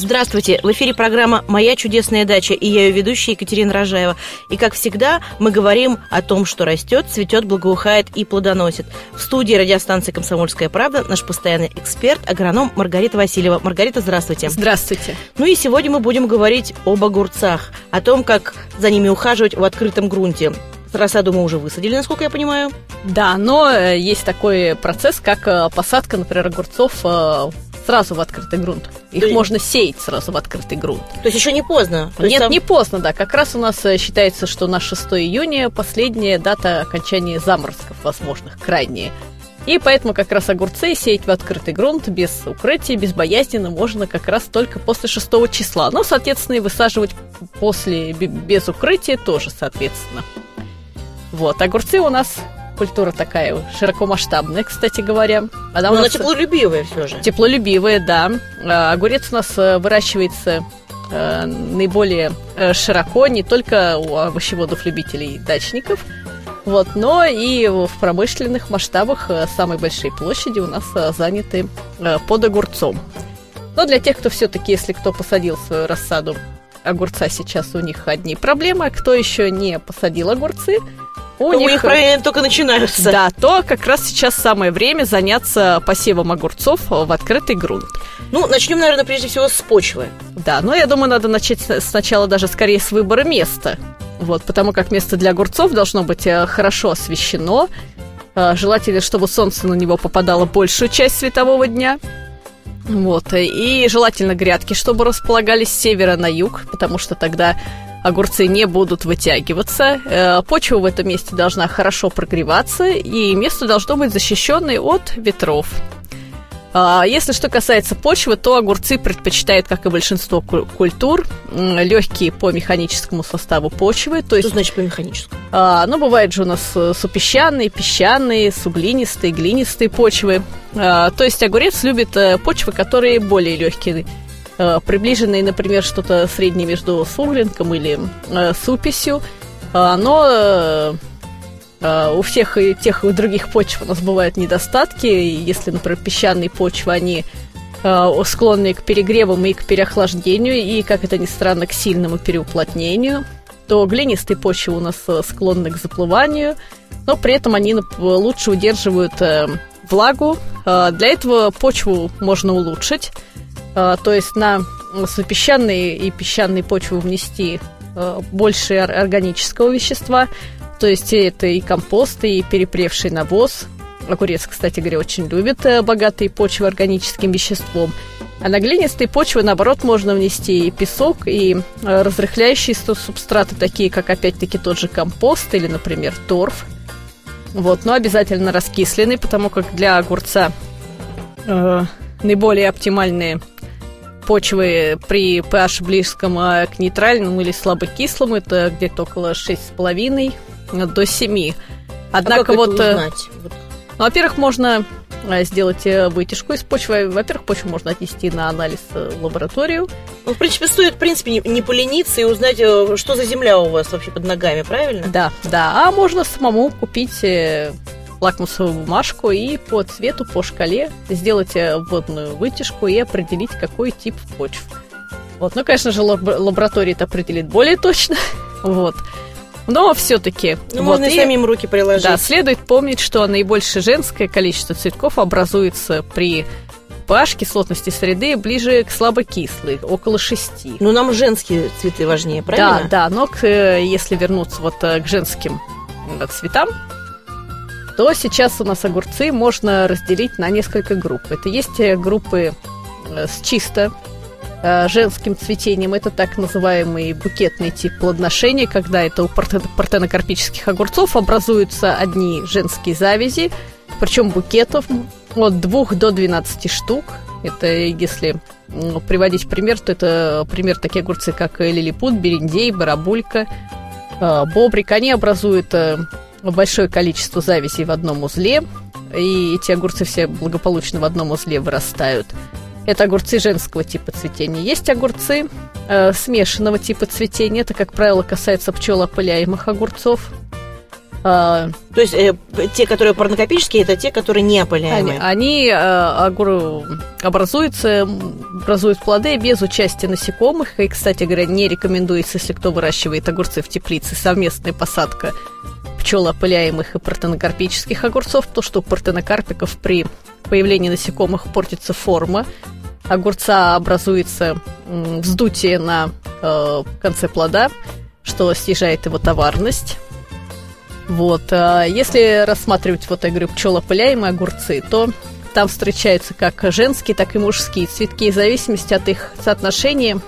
Здравствуйте! В эфире программа «Моя чудесная дача» и я ее ведущая Екатерина Рожаева. И, как всегда, мы говорим о том, что растет, цветет, благоухает и плодоносит. В студии радиостанции «Комсомольская правда» наш постоянный эксперт, агроном Маргарита Васильева. Маргарита, здравствуйте! Здравствуйте! Ну и сегодня мы будем говорить об огурцах, о том, как за ними ухаживать в открытом грунте. Рассаду мы уже высадили, насколько я понимаю. Да, но э, есть такой процесс, как э, посадка, например, огурцов э, сразу в открытый грунт. Их Да. можно сеять сразу в открытый грунт. То есть еще не поздно. То Нет, там- не поздно, да. Как раз у нас э, считается, что на 6 июня последняя дата окончания заморозков возможных, крайняя. И поэтому как раз огурцы сеять в открытый грунт без укрытия, безбоязненно можно как раз только после 6 числа. Но, соответственно, и высаживать после бе- без укрытия тоже, соответственно. Вот, огурцы у нас культура такая широкомасштабная, кстати говоря. Она у Но она нас- теплолюбивая все же. Теплолюбивые, да. А, Огурец у нас э, выращивается э, наиболее э, широко не только у овощеводов-любителей и дачников, вот, но и в промышленных масштабах самые большие площади у нас заняты под огурцом. Но для тех, кто все-таки, если кто посадил свою рассаду огурца, сейчас у них одни проблемы, а кто еще не посадил огурцы, у, У них правильно только начинаются. да, то как раз сейчас самое время заняться посевом огурцов в открытый грунт. Ну, начнем, наверное, прежде всего с почвы. Да, но я думаю, надо начать сначала даже скорее с выбора места. Вот, потому как место для огурцов должно быть э, хорошо освещено. Э, Желательно, чтобы солнце на него попадало большую часть светового дня. Вот, э, и желательно грядки, чтобы располагались с севера на юг, потому что тогда огурцы не будут вытягиваться. Э, Почва в этом месте должна хорошо прогреваться, и место должно быть защищенное от ветров. А, Если что касается почвы, то огурцы предпочитают, как и большинство ку- культур, легкие по механическому составу почвы. То Что есть, значит по механическому? а, ну, бывает же у нас э, супесчаные, песчаные, суглинистые, глинистые почвы. А, То есть огурец любит э, почвы, которые более легкие, э, приближенные, например, что-то среднее между суглинком или э, суписью. А, Но э, а, у всех и тех и других почв у нас бывают недостатки. Если, например, песчаные почвы, они а, склонны к перегревам и к переохлаждению, и, как это ни странно, к сильному переуплотнению, то глинистые почвы у нас э, склонны к заплыванию, но при этом они лучше удерживают э, влагу. А, Для этого почву можно улучшить, А, то есть на песчаные и песчаные почвы внести э, больше ор- органического вещества, то есть это и компост, и перепревший навоз. Огурец, кстати говоря, очень любит э, богатые почвы органическим веществом. А на глинистые почвы, наоборот, можно внести и песок, и э, разрыхляющие су- субстраты, такие как, опять-таки, тот же компост или, например, торф. Вот, но обязательно раскисленный, потому как для огурца э, наиболее оптимальные почвы при pH близком э, к нейтральному или слабокислому, это где-то около 6,5 до 7. А Однако как вот... это э, узнать? Ну, во-первых, можно э, сделать э, вытяжку из почвы. Во-первых, почву можно отнести на анализ э, в лабораторию. Ну, в принципе, стоит, в принципе, не, не полениться и узнать, что за земля у вас вообще под ногами, правильно? Да, да. А можно самому купить лакмусовую бумажку и по цвету, по шкале сделать э, водную вытяжку и определить, какой тип почв. Вот. Ну, конечно же, лаб- лаборатория это определит более точно. Вот. Но все-таки. Ну, можно и самим руки приложить. Да, следует помнить, что наибольшее женское количество цветков образуется при pH кислотности среды ближе к слабокислой, около 6. Ну, нам женские цветы важнее, Да, правильно? да, но к, э, если вернуться вот э, к женским цветам, то сейчас у нас огурцы можно разделить на несколько групп. Это есть э, группы э, с чисто э, женским цветением. Это так называемый букетный тип плодоношения, когда это у партенокарпических огурцов образуются одни женские завязи, причем букетов от 2 до 12 штук. Это если ну, приводить пример, то это пример такие огурцы, как лилипут, бериндей, барабулька, бобрик. Они образуют большое количество завязей в одном узле, и эти огурцы все благополучно в одном узле вырастают. Это огурцы женского типа цветения. Есть огурцы э, смешанного типа цветения. Это, как правило, касается пчелоопыляемых огурцов. А, То есть э, те, которые парнокопические, это те, которые не опыляемые? Они, они э, огур... образуются, образуют плоды без участия насекомых. И, кстати говоря, не рекомендуется, если кто выращивает огурцы в теплице, совместная посадка пчелоопыляемых и партенокарпических огурцов, то что у партенокарпиков при появлении насекомых портится форма, огурца образуется вздутие на э, конце плода, что снижает его товарность. Вот. А если рассматривать, вот я говорю, пчелопыляемые огурцы, то там встречаются как женские, так и мужские цветки. В зависимости от их соотношения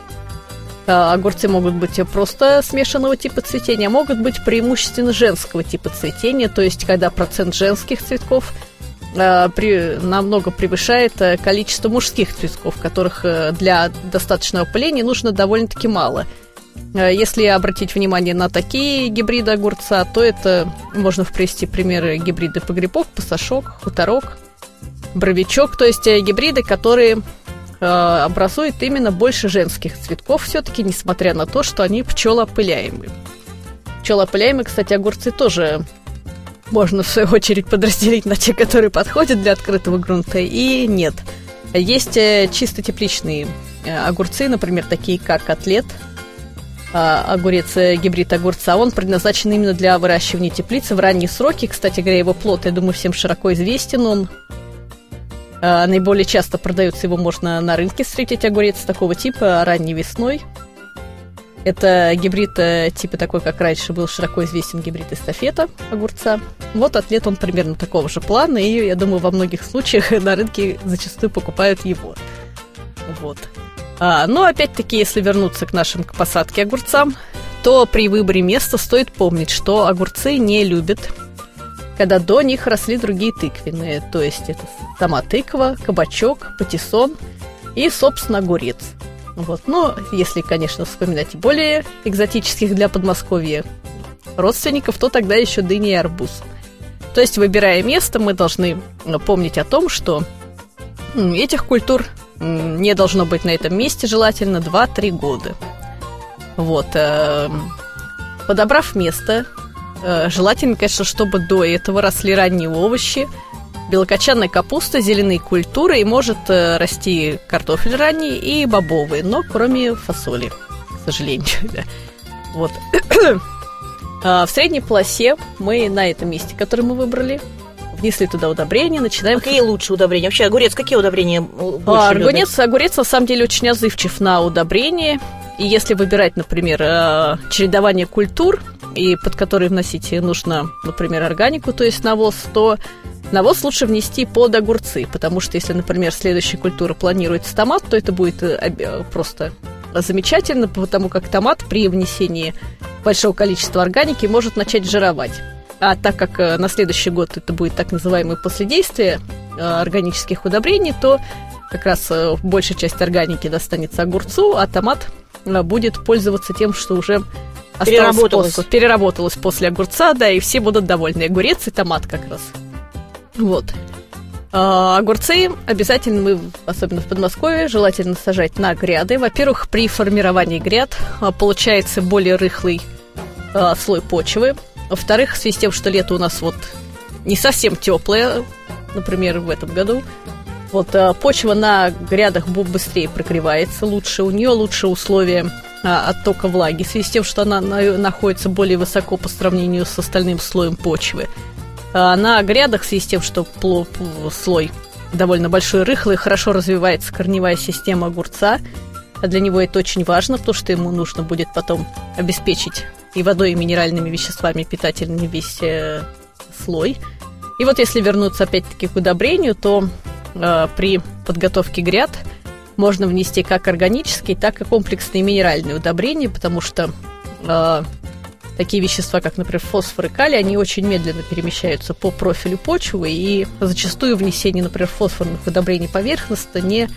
огурцы могут быть просто смешанного типа цветения, а могут быть преимущественно женского типа цветения, то есть когда процент женских цветков а, при, намного превышает э, количество мужских цветков, которых э, для достаточного опыления нужно довольно-таки мало. Э, если обратить внимание на такие гибриды огурца, то это можно привести примеры гибриды погребок, пасашок, хуторок, бровичок, то есть гибриды, которые Э, образует именно больше женских цветков все-таки, несмотря на то, что они пчелоопыляемые. Пчелоопыляемые, кстати, огурцы тоже можно в свою очередь подразделить на те, которые подходят для открытого грунта, и нет. Есть э, чисто тепличные э, огурцы, например, такие как котлет, огурец, гибрид огурца, он предназначен именно для выращивания теплицы в ранние сроки. Кстати говоря, его плод, я думаю, всем широко известен. Он Э, наиболее часто продается его можно на рынке встретить огурец такого типа ранней весной. Это гибрид э, типа такой, как раньше был широко известен гибрид эстафета огурца. Вот атлет он примерно такого же плана, и я думаю, во многих случаях на рынке зачастую покупают его. Вот. А, но опять-таки, если вернуться к нашим к посадке огурцам, то при выборе места стоит помнить, что огурцы не любят когда до них росли другие тыквенные, то есть это сама тыква, кабачок, патиссон и, собственно, огурец. Вот. Но если, конечно, вспоминать более экзотических для Подмосковья родственников, то тогда еще дыня и арбуз. То есть, выбирая место, мы должны помнить о том, что этих культур не должно быть на этом месте желательно 2-3 года. Вот. Эм, подобрав место, желательно, конечно, чтобы до этого росли ранние овощи, белокочанная капуста, зеленые культуры, и может э, расти картофель ранний и бобовые, но кроме фасоли, к сожалению. Вот. А, в средней полосе мы на этом месте, который мы выбрали, внесли туда удобрения, начинаем... А какие лучше удобрения? Вообще, огурец, какие удобрения больше а, огурец, огурец, на самом деле, очень отзывчив на удобрения. И если выбирать, например, э, чередование культур, и под которые вносить нужно, например, органику, то есть навоз, то навоз лучше внести под огурцы, потому что если, например, следующая культура планируется томат, то это будет э, просто замечательно, потому как томат при внесении большого количества органики может начать жировать. А так как э, на следующий год это будет так называемое последействие э, органических удобрений, то как раз большая часть органики достанется огурцу, а томат будет пользоваться тем, что уже переработалось. Способ, переработалось после огурца, да, и все будут довольны. Огурец и томат как раз. Вот. А, огурцы обязательно мы, особенно в Подмосковье, желательно сажать на гряды. Во-первых, при формировании гряд а, получается более рыхлый а, слой почвы. Во-вторых, в связи с тем, что лето у нас вот не совсем теплое, например, в этом году, вот а, почва на грядах быстрее прогревается, лучше у нее лучше условия оттока влаги, в связи с тем, что она находится более высоко по сравнению с остальным слоем почвы. А на грядах, в связи с тем, что слой довольно большой, рыхлый, хорошо развивается корневая система огурца. А для него это очень важно, потому что ему нужно будет потом обеспечить и водой, и минеральными веществами питательный весь э, слой. И вот если вернуться опять-таки к удобрению, то э, при подготовке гряд – можно внести как органические, так и комплексные минеральные удобрения, потому что э, такие вещества, как, например, фосфор и калий, они очень медленно перемещаются по профилю почвы, и зачастую внесение, например, фосфорных удобрений поверхностно не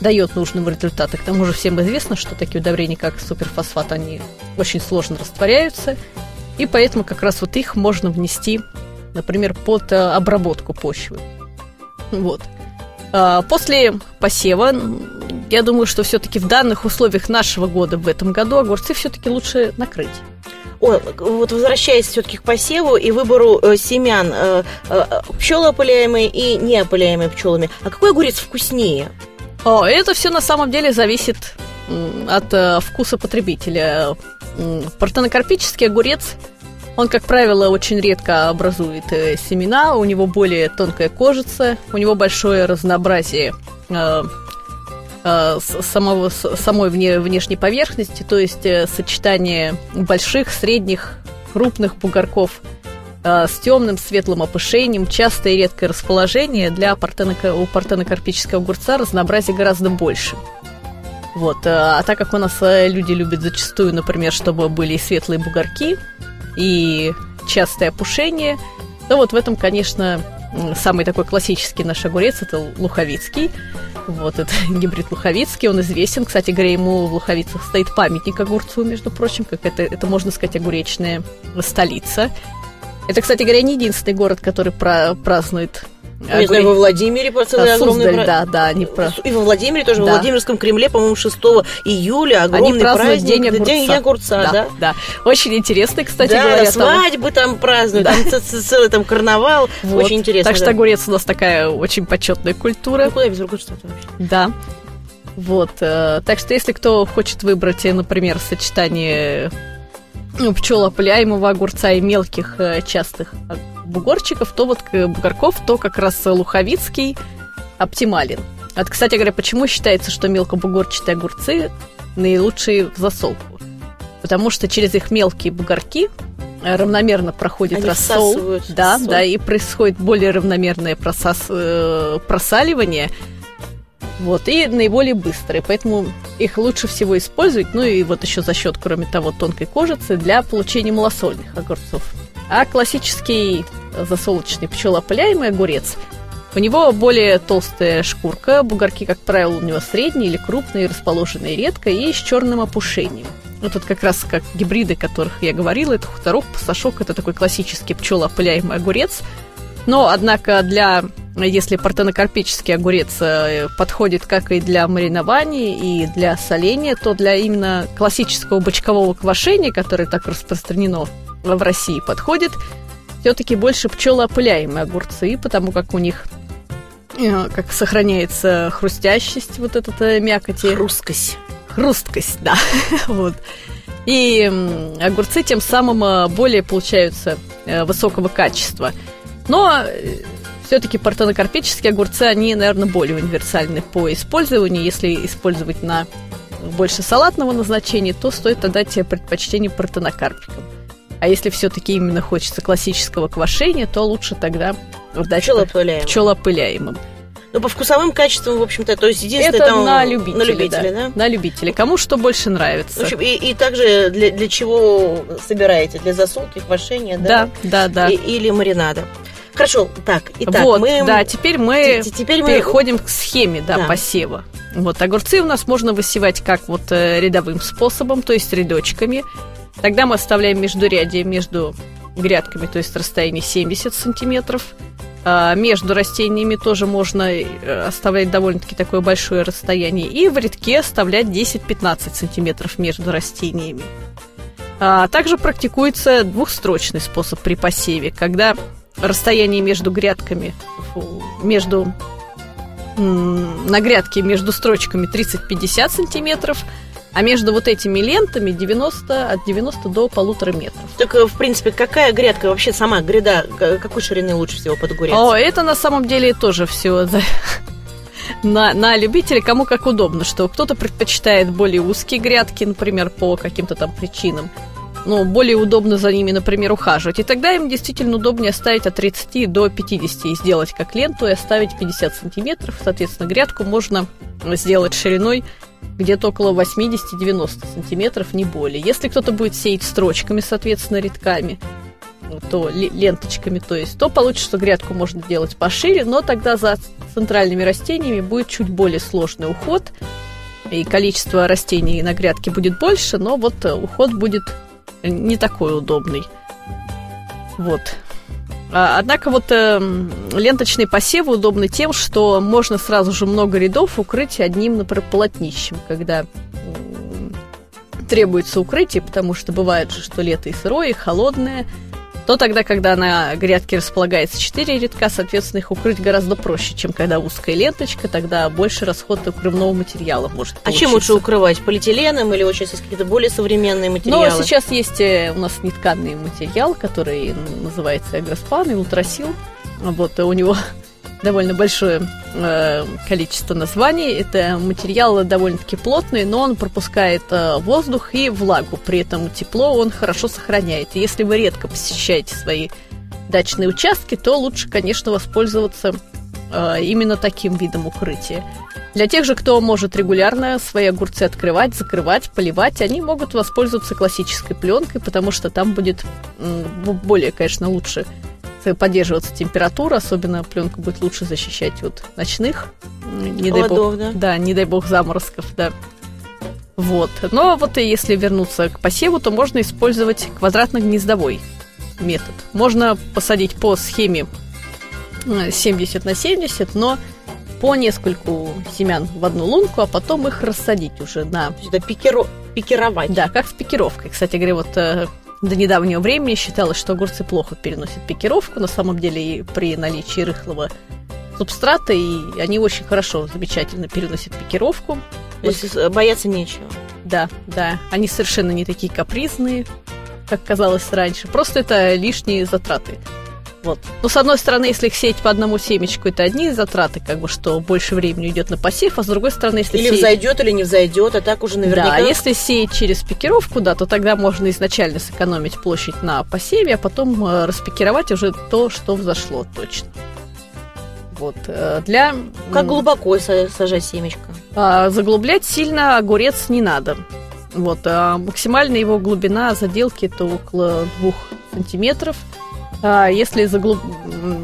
дает нужного результата. К тому же всем известно, что такие удобрения, как суперфосфат, они очень сложно растворяются, и поэтому как раз вот их можно внести, например, под э, обработку почвы. Вот. А, после посева, я думаю, что все-таки в данных условиях нашего года в этом году огурцы все-таки лучше накрыть. Ой, вот возвращаясь все-таки к посеву и выбору э, семян, э, э, пчелоопыляемые и неопыляемые пчелами, а какой огурец вкуснее? О, это все на самом деле зависит от э, вкуса потребителя. Партенокарпический огурец, он, как правило, очень редко образует э, семена, у него более тонкая кожица, у него большое разнообразие э, э, самого, самой вне, внешней поверхности, то есть э, сочетание больших, средних, крупных бугорков э, с темным, светлым опышением, частое и редкое расположение для партенока, у партенокарпического огурца разнообразия гораздо больше. Вот, э, а так как у нас люди любят зачастую, например, чтобы были светлые бугорки и частое опушение, то вот в этом, конечно, самый такой классический наш огурец это луховицкий. Вот, это гибрид луховицкий, он известен. Кстати говоря, ему в Луховицах стоит памятник огурцу, между прочим, как это, это можно сказать, огуречная столица. Это, кстати говоря, не единственный город, который празднует я не знаю, во Владимире целый а, огромный Суздаль, да, да, они про... И во Владимире тоже, да. во Владимирском Кремле, по-моему, 6 июля огромный они праздник. День огурца. День огурца, да, да. Да, очень интересный, кстати да, говоря. свадьбы там празднуют, да. там целый там карнавал, вот. очень интересно. Так что огурец у нас такая очень почетная культура. Ну, куда без огурца вообще? Да. Вот, э, так что если кто хочет выбрать, э, например, сочетание ну, пчелопыляемого огурца и мелких э, частых бугорчиков, то вот бугорков, то как раз луховицкий оптимален. Вот, кстати говоря, почему считается, что мелкобугорчатые огурцы наилучшие в засолку? Потому что через их мелкие бугорки равномерно проходит Они рассол, да, соль. да, и происходит более равномерное просас, э, просаливание, вот, и наиболее быстрые, поэтому их лучше всего использовать, ну и вот еще за счет, кроме того, тонкой кожицы для получения малосольных огурцов. А классический засолочный пчелоопыляемый огурец у него более толстая шкурка, бугорки, как правило, у него средние или крупные, расположенные редко и с черным опушением. Вот тут как раз как гибриды, о которых я говорила, это хуторок, пасашок, это такой классический пчелоопыляемый огурец. Но, однако, для если партенокарпический огурец э, подходит как и для маринования, и для соления, то для именно классического бочкового квашения, которое так распространено в России, подходит все-таки больше пчелоопыляемые огурцы, потому как у них э, как сохраняется хрустящесть вот эта мякоти. Хрусткость. Хрусткость, да. вот. И огурцы тем самым э, более получаются высокого качества. Но все-таки партенокарпические огурцы, они, наверное, более универсальны по использованию. Если использовать на больше салатного назначения, то стоит отдать предпочтение партенокарпикам. А если все-таки именно хочется классического квашения, то лучше тогда отдать пчелопыляемым. пчелопыляемым. Ну, по вкусовым качествам, в общем-то, то есть единственное Это там... на любителя, на любителя, да. да? На любителя. Кому что больше нравится. В общем, и, и также для, для чего собираете? Для засолки, квашения, да? Да, да, да. И, или маринада. Хорошо, так, итак, вот, мы... Да, теперь мы теперь переходим мы... к схеме, да, да, посева. Вот, огурцы у нас можно высевать как вот э, рядовым способом, то есть рядочками. Тогда мы оставляем междурядие между грядками, то есть расстояние 70 сантиметров. А между растениями тоже можно э, оставлять довольно-таки такое большое расстояние. И в рядке оставлять 10-15 сантиметров между растениями. А также практикуется двухстрочный способ при посеве, когда расстояние между грядками, между на грядке между строчками 30-50 сантиметров, а между вот этими лентами 90, от 90 до полутора метров. Так, э, в принципе, какая грядка, вообще сама гряда, какой ширины лучше всего под огурец? О, это на самом деле тоже все на, на любителя, кому как удобно, что кто-то предпочитает более узкие грядки, например, по каким-то там причинам, ну, более удобно за ними, например, ухаживать. И тогда им действительно удобнее оставить от 30 до 50 и сделать как ленту и оставить 50 сантиметров. Соответственно, грядку можно сделать шириной где-то около 80-90 сантиметров, не более. Если кто-то будет сеять строчками, соответственно, рядками, то ленточками, то есть, то получится, что грядку можно делать пошире, но тогда за центральными растениями будет чуть более сложный уход, и количество растений на грядке будет больше, но вот уход будет не такой удобный. Вот. А, однако вот э, ленточные посевы удобны тем, что можно сразу же много рядов укрыть одним, например, полотнищем, когда требуется укрытие, потому что бывает же, что лето и сырое, и холодное, то тогда, когда на грядке располагается 4 рядка, соответственно, их укрыть гораздо проще, чем когда узкая ленточка, тогда больше расход укрывного материала может А чем лучше укрывать? Полиэтиленом или вот сейчас есть какие-то более современные ну, материалы? Ну, сейчас есть э, у нас нетканный материал, который называется агроспан и ултрасил. Вот, у него довольно большое э, количество названий. Это материал довольно-таки плотный, но он пропускает э, воздух и влагу. При этом тепло он хорошо сохраняет. Если вы редко посещаете свои дачные участки, то лучше, конечно, воспользоваться э, именно таким видом укрытия. Для тех же, кто может регулярно свои огурцы открывать, закрывать, поливать, они могут воспользоваться классической пленкой, потому что там будет более, конечно, лучше поддерживаться температура, особенно пленка будет лучше защищать от ночных, не дай бог, да? да, не дай бог заморозков, да. Вот. Но вот и если вернуться к посеву, то можно использовать квадратно-гнездовой метод. Можно посадить по схеме 70 на 70, но по нескольку семян в одну лунку, а потом их рассадить уже на... Это пикиро... пикировать. Да, как с пикировкой. Кстати говоря, вот э, до недавнего времени считалось, что огурцы плохо переносят пикировку. На самом деле и при наличии рыхлого субстрата, и они очень хорошо, замечательно переносят пикировку. То есть вот. бояться нечего. Да, да. Они совершенно не такие капризные, как казалось раньше. Просто это лишние затраты. Вот. Но с одной стороны, если их сеять по одному семечку, это одни затраты, как бы, что больше времени идет на посев, а с другой стороны, если или сеять... взойдет, или не взойдет, а так уже наверняка. Да, а если сеять через пикировку, да, то тогда можно изначально сэкономить площадь на посеве, а потом э, распикировать уже то, что взошло точно. Вот э, для. Как глубоко сажать семечко? А, заглублять сильно огурец не надо. Вот, а максимальная его глубина заделки это около двух сантиметров. А если заглуб...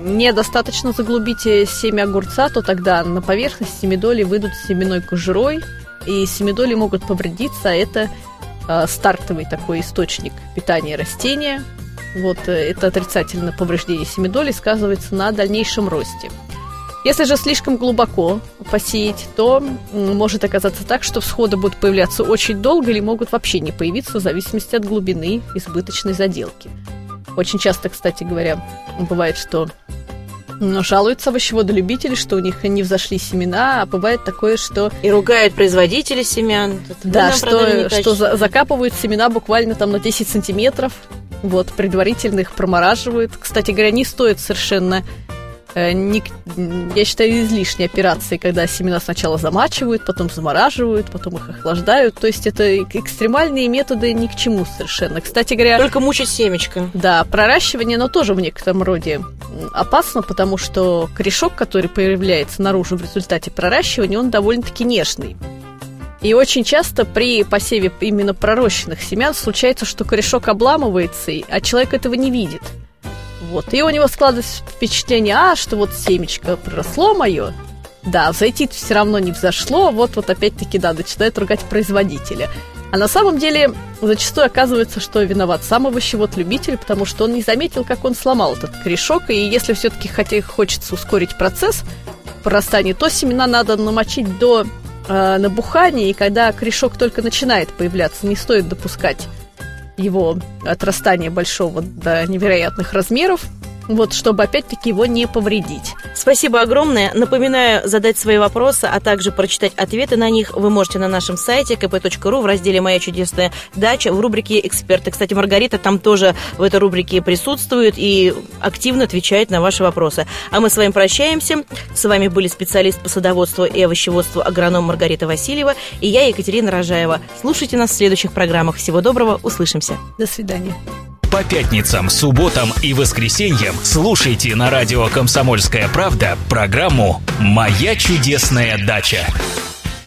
недостаточно заглубить семя огурца, то тогда на поверхность семидоли выйдут семенной кожурой, и семидоли могут повредиться, а это э, стартовый такой источник питания растения. Вот э, это отрицательное повреждение семидоли сказывается на дальнейшем росте. Если же слишком глубоко посеять, то может оказаться так, что всходы будут появляться очень долго или могут вообще не появиться в зависимости от глубины избыточной заделки. Очень часто, кстати говоря, бывает, что но жалуются овощеводолюбители, что у них не взошли семена, а бывает такое, что... И ругают производителей семян. Да, что, что за, закапывают семена буквально там на 10 сантиметров, вот, предварительно их промораживают. Кстати говоря, не стоит совершенно не, я считаю, излишней операцией, когда семена сначала замачивают, потом замораживают, потом их охлаждают. То есть это экстремальные методы ни к чему совершенно. Кстати говоря... Только мучить семечко. Да, проращивание, оно тоже в некотором роде опасно, потому что корешок, который появляется наружу в результате проращивания, он довольно-таки нежный. И очень часто при посеве именно пророщенных семян случается, что корешок обламывается, а человек этого не видит – вот. И у него складывается впечатление, а, что вот семечко проросло мое, да, взойти все равно не взошло, вот вот опять-таки, да, начинает ругать производителя. А на самом деле зачастую оказывается, что виноват сам овощевод-любитель, потому что он не заметил, как он сломал этот корешок, и если все-таки хотя хочется ускорить процесс прорастания, то семена надо намочить до э, набухания, и когда корешок только начинает появляться, не стоит допускать его отрастания большого до невероятных размеров, вот, чтобы опять-таки его не повредить. Спасибо огромное. Напоминаю, задать свои вопросы, а также прочитать ответы на них вы можете на нашем сайте kp.ru в разделе «Моя чудесная дача» в рубрике «Эксперты». Кстати, Маргарита там тоже в этой рубрике присутствует и активно отвечает на ваши вопросы. А мы с вами прощаемся. С вами были специалист по садоводству и овощеводству агроном Маргарита Васильева и я, Екатерина Рожаева. Слушайте нас в следующих программах. Всего доброго, услышимся. До свидания. По пятницам, субботам и воскресеньям слушайте на радио «Комсомольская правда» программу «Моя чудесная дача».